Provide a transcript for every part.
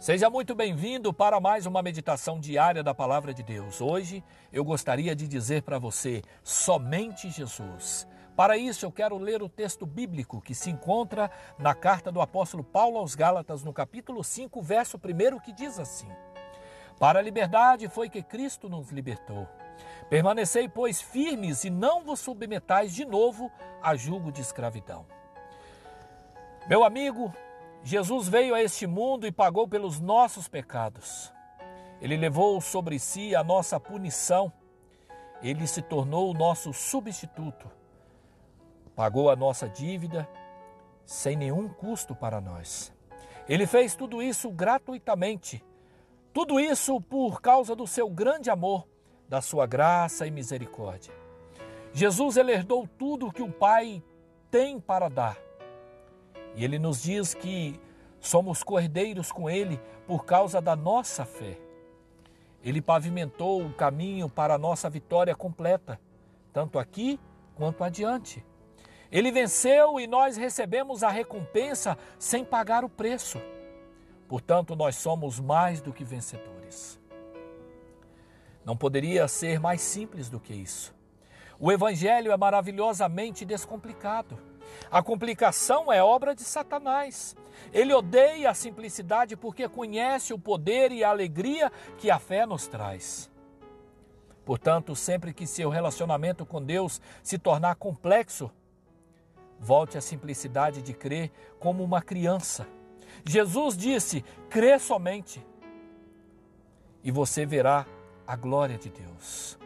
Seja muito bem-vindo para mais uma meditação diária da Palavra de Deus. Hoje eu gostaria de dizer para você: somente Jesus. Para isso, eu quero ler o texto bíblico que se encontra na carta do apóstolo Paulo aos Gálatas, no capítulo 5, verso 1, que diz assim: Para a liberdade foi que Cristo nos libertou. Permanecei, pois, firmes e não vos submetais de novo a julgo de escravidão. Meu amigo, Jesus veio a este mundo e pagou pelos nossos pecados. Ele levou sobre si a nossa punição. Ele se tornou o nosso substituto. Pagou a nossa dívida sem nenhum custo para nós. Ele fez tudo isso gratuitamente. Tudo isso por causa do seu grande amor, da sua graça e misericórdia. Jesus ele herdou tudo que o Pai tem para dar e ele nos diz que somos cordeiros com ele por causa da nossa fé. Ele pavimentou o caminho para a nossa vitória completa, tanto aqui quanto adiante. Ele venceu e nós recebemos a recompensa sem pagar o preço. Portanto, nós somos mais do que vencedores. Não poderia ser mais simples do que isso. O Evangelho é maravilhosamente descomplicado. A complicação é obra de Satanás. Ele odeia a simplicidade porque conhece o poder e a alegria que a fé nos traz. Portanto, sempre que seu relacionamento com Deus se tornar complexo, volte à simplicidade de crer como uma criança. Jesus disse: crê somente, e você verá a glória de Deus.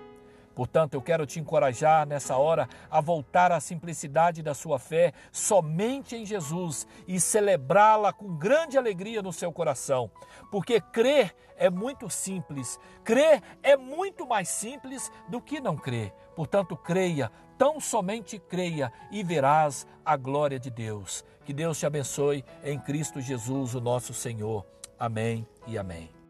Portanto, eu quero te encorajar nessa hora a voltar à simplicidade da sua fé somente em Jesus e celebrá-la com grande alegria no seu coração. Porque crer é muito simples, crer é muito mais simples do que não crer. Portanto, creia, tão somente creia e verás a glória de Deus. Que Deus te abençoe em Cristo Jesus, o nosso Senhor. Amém e amém.